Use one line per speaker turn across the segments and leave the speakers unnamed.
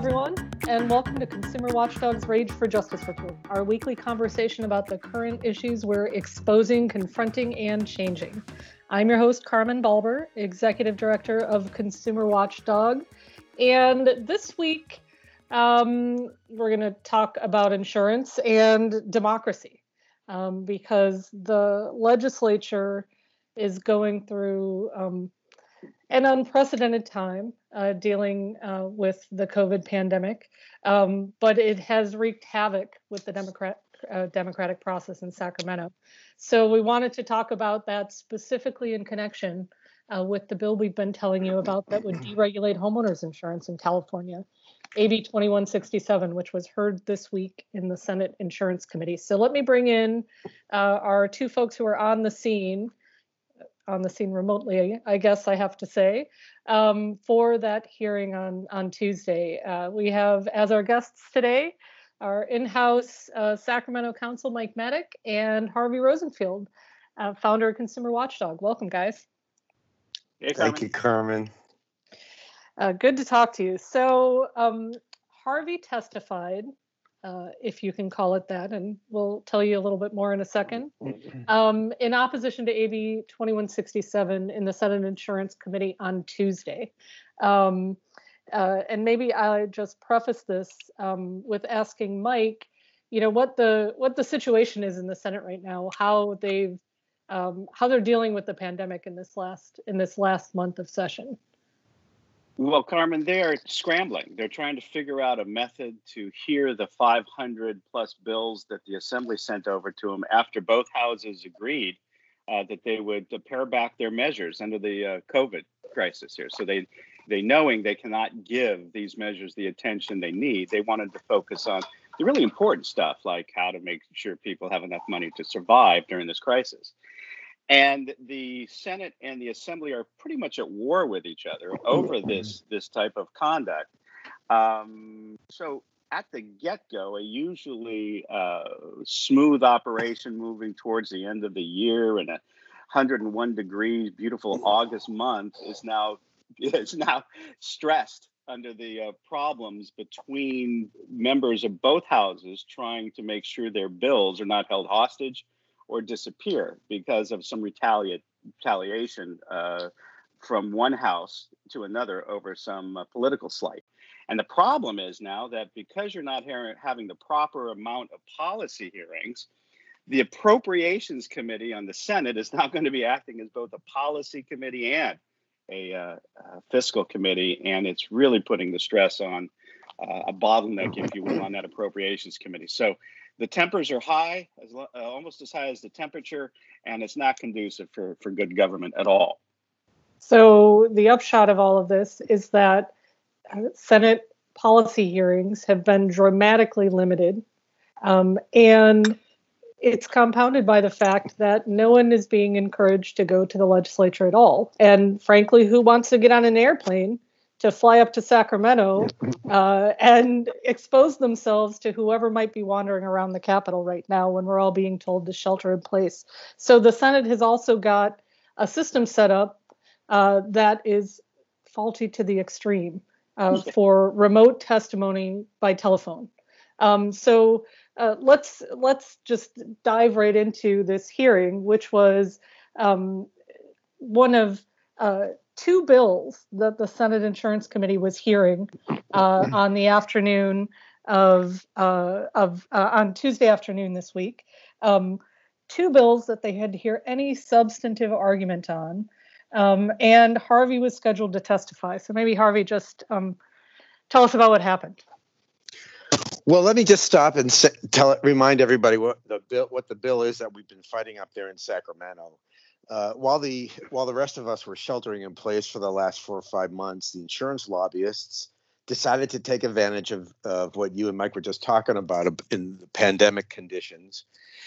everyone, and welcome to Consumer Watchdog's Rage for Justice Report, our weekly conversation about the current issues we're exposing, confronting, and changing. I'm your host, Carmen Balber, Executive Director of Consumer Watchdog. And this week, um, we're going to talk about insurance and democracy um, because the legislature is going through um, an unprecedented time uh, dealing uh, with the COVID pandemic, um, but it has wreaked havoc with the Democrat, uh, democratic process in Sacramento. So we wanted to talk about that specifically in connection uh, with the bill we've been telling you about that would deregulate homeowners insurance in California, AB 2167, which was heard this week in the Senate Insurance Committee. So let me bring in uh, our two folks who are on the scene on the scene remotely, I guess I have to say, um, for that hearing on, on Tuesday. Uh, we have as our guests today our in-house uh, Sacramento Counsel Mike Maddock and Harvey Rosenfield, uh, founder of Consumer Watchdog. Welcome, guys.
Hey, Thank you, Carmen.
Uh, good to talk to you. So um, Harvey testified uh, if you can call it that, and we'll tell you a little bit more in a second. Um, in opposition to AB 2167 in the Senate Insurance Committee on Tuesday. Um, uh, and maybe I just preface this um, with asking Mike, you know, what the what the situation is in the Senate right now, how they've um, how they're dealing with the pandemic in this last in this last month of session.
Well, Carmen, they're scrambling. They're trying to figure out a method to hear the 500 plus bills that the Assembly sent over to them after both houses agreed uh, that they would uh, pare back their measures under the uh, COVID crisis here. So they, they knowing they cannot give these measures the attention they need, they wanted to focus on the really important stuff, like how to make sure people have enough money to survive during this crisis. And the Senate and the Assembly are pretty much at war with each other over this this type of conduct. Um, so at the get-go, a usually uh, smooth operation moving towards the end of the year and a 101 degrees, beautiful August month is now is now stressed under the uh, problems between members of both houses trying to make sure their bills are not held hostage or disappear because of some retaliate, retaliation uh, from one house to another over some uh, political slight. And the problem is now that because you're not having the proper amount of policy hearings, the Appropriations Committee on the Senate is now going to be acting as both a policy committee and a, uh, a fiscal committee, and it's really putting the stress on uh, a bottleneck, if you will, on that Appropriations Committee. So the tempers are high, as, uh, almost as high as the temperature, and it's not conducive for, for good government at all.
So, the upshot of all of this is that uh, Senate policy hearings have been dramatically limited. Um, and it's compounded by the fact that no one is being encouraged to go to the legislature at all. And frankly, who wants to get on an airplane to fly up to Sacramento uh, and expose themselves to whoever might be wandering around the Capitol right now when we're all being told to shelter in place. So the Senate has also got a system set up uh, that is faulty to the extreme uh, for remote testimony by telephone. Um, so uh, let's let's just dive right into this hearing, which was um, one of uh, two bills that the Senate Insurance Committee was hearing uh, on the afternoon of uh, of uh, on Tuesday afternoon this week. Um, two bills that they had to hear any substantive argument on, um, and Harvey was scheduled to testify. So maybe Harvey just um, tell us about what happened.
Well, let me just stop and say, tell remind everybody what the bill what the bill is that we've been fighting up there in Sacramento. Uh, while the while the rest of us were sheltering in place for the last four or five months, the insurance lobbyists decided to take advantage of, of what you and Mike were just talking about in the pandemic conditions,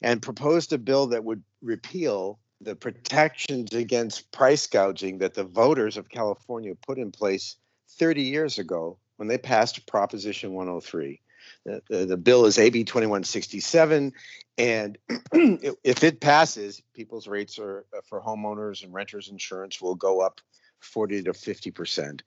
and proposed a bill that would repeal the protections against price gouging that the voters of California put in place 30 years ago when they passed Proposition 103. The, the, bill is AB 2167, and if it passes, people's rates are uh, for homeowners and renters insurance will go up 40 to 50 percent.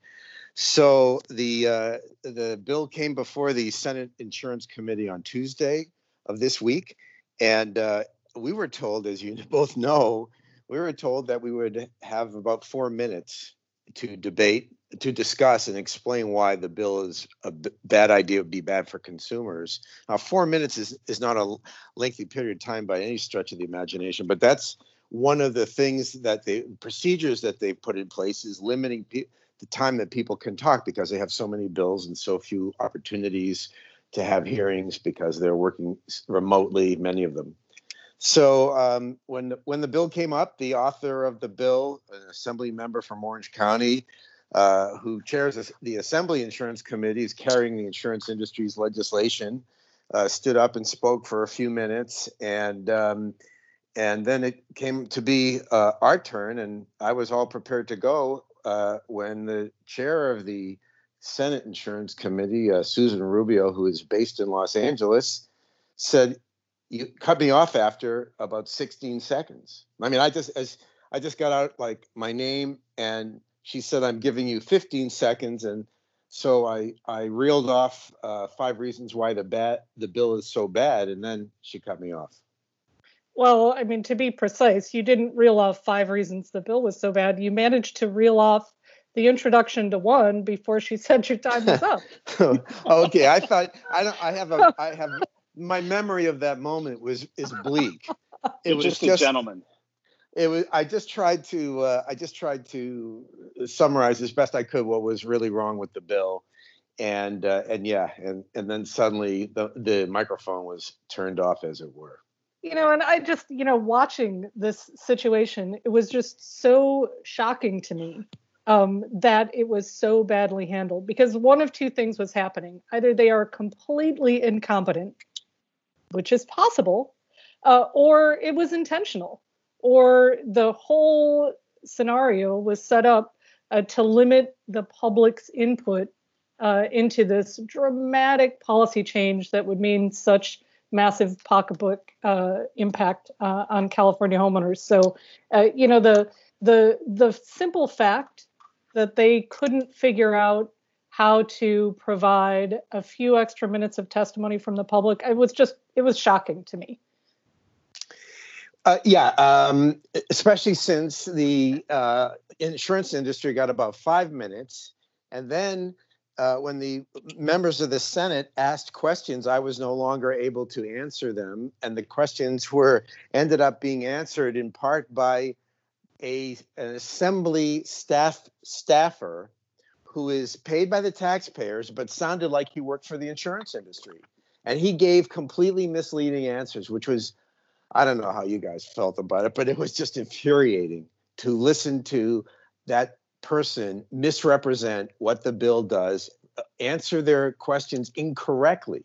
So the uh, the bill came before the Senate Insurance Committee on Tuesday of this week, and uh, we were told, as you both know, we were told that we would have about four minutes to debate, to discuss, and explain why the bill is a b- bad idea, would be bad for consumers. Now, four minutes is is not a lengthy period of time by any stretch of the imagination, but that's one of the things that the procedures that they've put in place is limiting pe- the time that people can talk because they have so many bills and so few opportunities to have hearings because they're working remotely, many of them. So um, when when the bill came up, the author of the bill, an assembly member from Orange County, uh, who chairs the Assembly Insurance Committee, is carrying the insurance industry's legislation, uh, stood up and spoke for a few minutes, and um, and then it came to be uh, our turn, and I was all prepared to go uh, when the chair of the Senate Insurance Committee, uh, Susan Rubio, who is based in Los Angeles, said, "You cut me off after about 16 seconds." I mean, I just as I just got out like my name, and she said, "I'm giving you 15 seconds," and so I I reeled off uh, five reasons why the bad the bill is so bad, and then she cut me off.
Well, I mean, to be precise, you didn't reel off five reasons the bill was so bad. You managed to reel off the introduction to one before she said your time was up.
okay, I thought I don't. I have a. I have my memory of that moment was is bleak.
It was just, just a gentleman.
It was. I just tried to. Uh, I just tried to summarize as best I could what was really wrong with the bill, and uh, and yeah, and and then suddenly the the microphone was turned off, as it were
you know and i just you know watching this situation it was just so shocking to me um, that it was so badly handled because one of two things was happening either they are completely incompetent which is possible uh, or it was intentional or the whole scenario was set up uh, to limit the public's input uh, into this dramatic policy change that would mean such massive pocketbook uh, impact uh, on California homeowners. So, uh, you know, the the the simple fact that they couldn't figure out how to provide a few extra minutes of testimony from the public, it was just it was shocking to me.
Uh, yeah, um, especially since the uh, insurance industry got about five minutes, and then uh, when the members of the Senate asked questions, I was no longer able to answer them, and the questions were ended up being answered in part by a an assembly staff staffer who is paid by the taxpayers, but sounded like he worked for the insurance industry, and he gave completely misleading answers, which was I don't know how you guys felt about it, but it was just infuriating to listen to that person misrepresent what the bill does, uh, answer their questions incorrectly.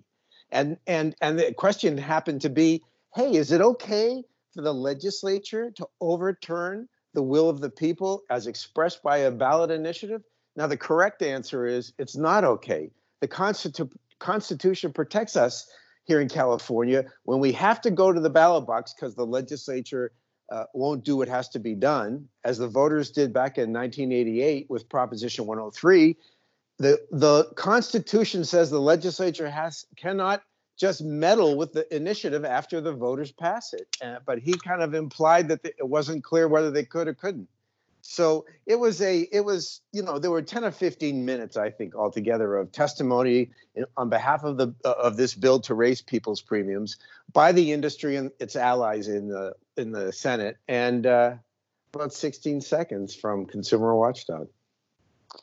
And and and the question happened to be, hey, is it okay for the legislature to overturn the will of the people as expressed by a ballot initiative? Now the correct answer is it's not okay. The Constitu- Constitution protects us here in California when we have to go to the ballot box because the legislature uh, won't do what has to be done, as the voters did back in 1988 with Proposition 103. The the Constitution says the legislature has cannot just meddle with the initiative after the voters pass it. Uh, but he kind of implied that it wasn't clear whether they could or couldn't. So it was a, it was, you know, there were 10 or 15 minutes, I think, altogether of testimony on behalf of the uh, of this bill to raise people's premiums by the industry and its allies in the in the Senate, and uh, about 16 seconds from Consumer Watchdog.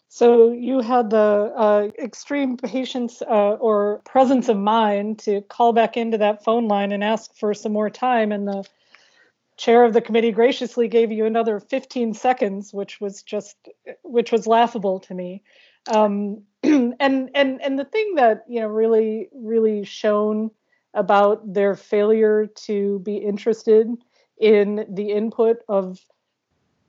So you had the uh, extreme patience uh, or presence of mind to call back into that phone line and ask for some more time, and the chair of the committee graciously gave you another 15 seconds, which was just which was laughable to me. Um, and and and the thing that you know really really shown about their failure to be interested in the input of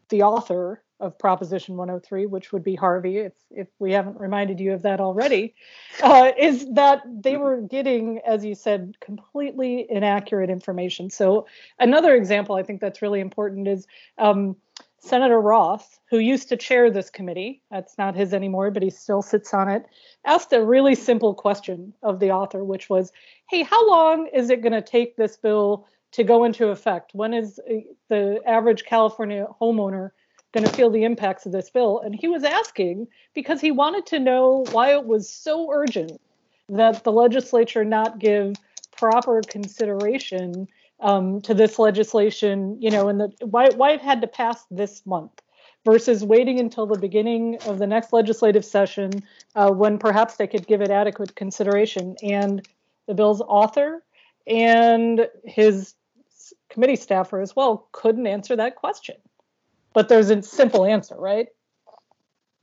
the author of Proposition 103, which would be Harvey, if if we haven't reminded you of that already, uh, is that they were getting, as you said, completely inaccurate information. So another example I think that's really important is um, Senator Roth, who used to chair this committee, that's not his anymore, but he still sits on it, asked a really simple question of the author, which was Hey, how long is it going to take this bill to go into effect? When is uh, the average California homeowner going to feel the impacts of this bill? And he was asking because he wanted to know why it was so urgent that the legislature not give proper consideration um, to this legislation, you know, and why why it had to pass this month versus waiting until the beginning of the next legislative session uh, when perhaps they could give it adequate consideration. And the bill's author and his committee staffer as well couldn't answer that question. But there's a simple answer, right?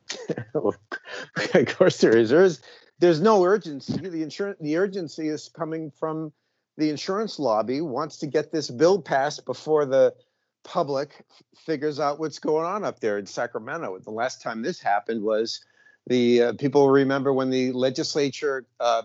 of course there is. There's there's no urgency. The insurance the urgency is coming from the insurance lobby wants to get this bill passed before the public figures out what's going on up there in Sacramento. The last time this happened was the uh, people remember when the legislature uh,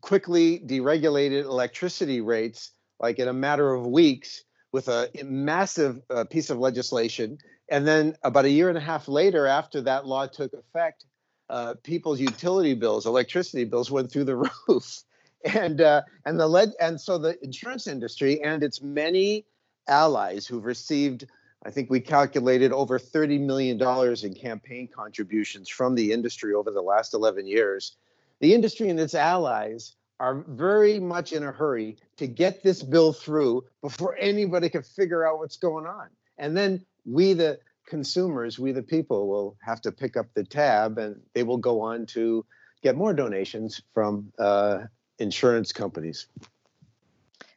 quickly deregulated electricity rates, like in a matter of weeks, with a massive uh, piece of legislation. And then about a year and a half later, after that law took effect, uh, people's utility bills, electricity bills went through the roof and uh, and the lead and so the insurance industry and its many allies who've received I think we calculated over $30 million in campaign contributions from the industry over the last 11 years. The industry and its allies are very much in a hurry to get this bill through before anybody can figure out what's going on. And then we, the consumers, we, the people, will have to pick up the tab and they will go on to get more donations from uh, insurance companies.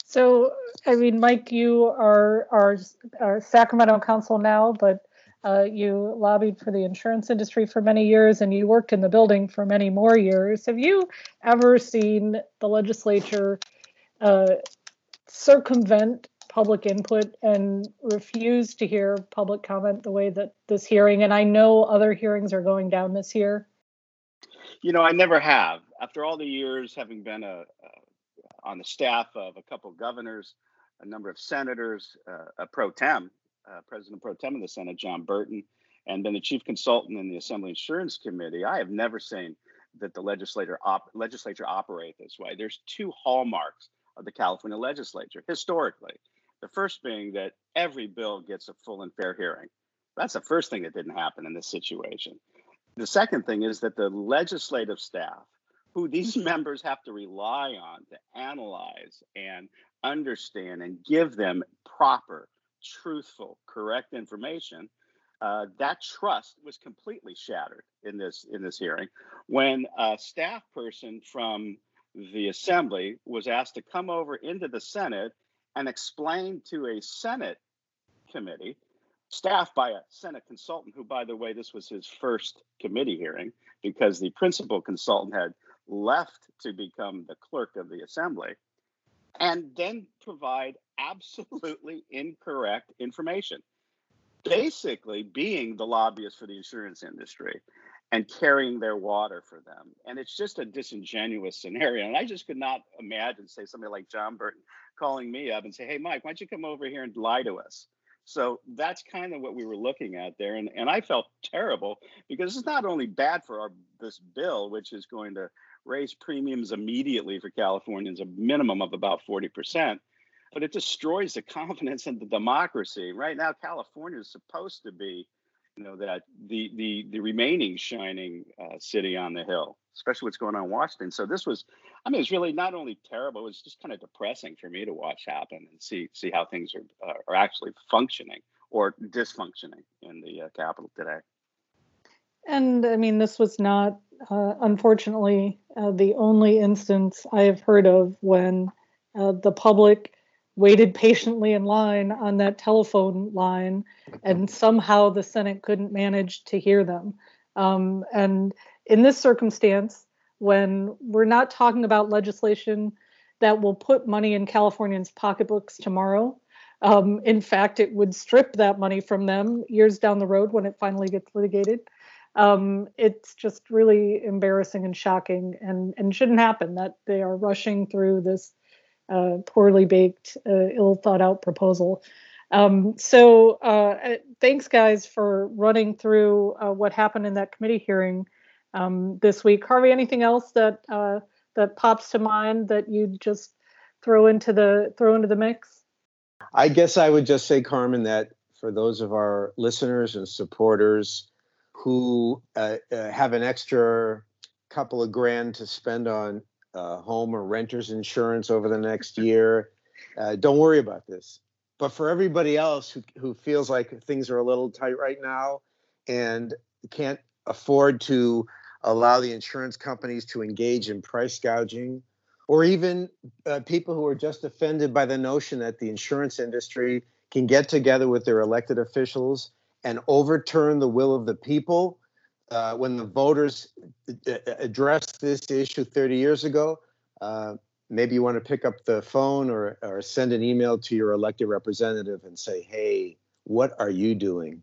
So, I mean, Mike, you are our, our Sacramento counsel now, but uh, you lobbied for the insurance industry for many years and you worked in the building for many more years. Have you ever seen the legislature uh, circumvent public input and refuse to hear public comment the way that this hearing, and I know other hearings are going down this year?
You know, I never have after all the years having been a, a on the staff of a couple of governors, a number of senators, uh, a pro tem, uh, President pro tem of the Senate, John Burton, and been the chief consultant in the Assembly Insurance Committee, I have never seen that the legislature op- legislature operate this way. There's two hallmarks of the California legislature historically. The first being that every bill gets a full and fair hearing. That's the first thing that didn't happen in this situation. The second thing is that the legislative staff who these members have to rely on to analyze and understand and give them proper, truthful, correct information. Uh, that trust was completely shattered in this in this hearing when a staff person from the assembly was asked to come over into the Senate and explain to a Senate committee, staffed by a Senate consultant, who, by the way, this was his first committee hearing because the principal consultant had left to become the clerk of the assembly, and then provide absolutely incorrect information. Basically, being the lobbyist for the insurance industry and carrying their water for them. And it's just a disingenuous scenario. And I just could not imagine, say, somebody like John Burton calling me up and say, Hey, Mike, why don't you come over here and lie to us? So that's kind of what we were looking at there. And, and I felt terrible because it's not only bad for our this bill, which is going to raise premiums immediately for Californians, a minimum of about 40%. But it destroys the confidence in the democracy. Right now, California is supposed to be, you know, that the the the remaining shining uh, city on the hill, especially what's going on in Washington. So this was, I mean, it's really not only terrible; it was just kind of depressing for me to watch happen and see see how things are uh, are actually functioning or dysfunctioning in the uh, capital today.
And I mean, this was not, uh, unfortunately, uh, the only instance I have heard of when uh, the public waited patiently in line on that telephone line and somehow the Senate couldn't manage to hear them. Um, and in this circumstance, when we're not talking about legislation that will put money in Californians' pocketbooks tomorrow, um, in fact, it would strip that money from them years down the road when it finally gets litigated um, it's just really embarrassing and shocking and, and shouldn't happen that they are rushing through this uh, poorly baked, uh, ill thought out proposal. Um, so uh, thanks, guys, for running through uh, what happened in that committee hearing um, this week. Harvey, anything else that uh, that pops to mind that you just throw into the throw into the mix?
I guess I would just say, Carmen, that for those of our listeners and supporters who uh, uh, have an extra couple of grand to spend on uh, home or renter's insurance over the next year, uh, don't worry about this. But for everybody else who, who feels like things are a little tight right now and can't afford to allow the insurance companies to engage in price gouging, or even uh, people who are just offended by the notion that the insurance industry can get together with their elected officials and overturn the will of the people uh, when the voters uh, uh, addressed this issue 30 years ago. Uh, maybe you want to pick up the phone or, or send an email to your elected representative and say, hey, what are you doing?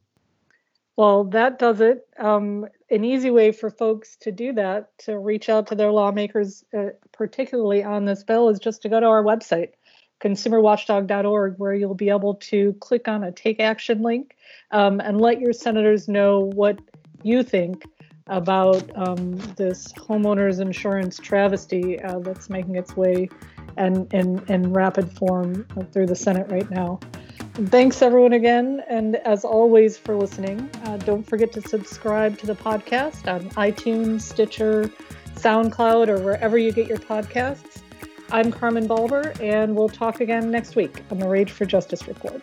Well, that does it. Um, an easy way for folks to do that, to reach out to their lawmakers, uh, particularly on this bill, is just to go to our website, consumerwatchdog.org, where you'll be able to click on a take action link um, and let your senators know what you think about um, this homeowners insurance travesty uh, that's making its way and in, in rapid form through the Senate right now. Thanks, everyone, again. And as always, for listening. Uh, don't forget to subscribe to the podcast on iTunes, Stitcher, SoundCloud, or wherever you get your podcasts. I'm Carmen Balber, and we'll talk again next week on the Rage for Justice Report.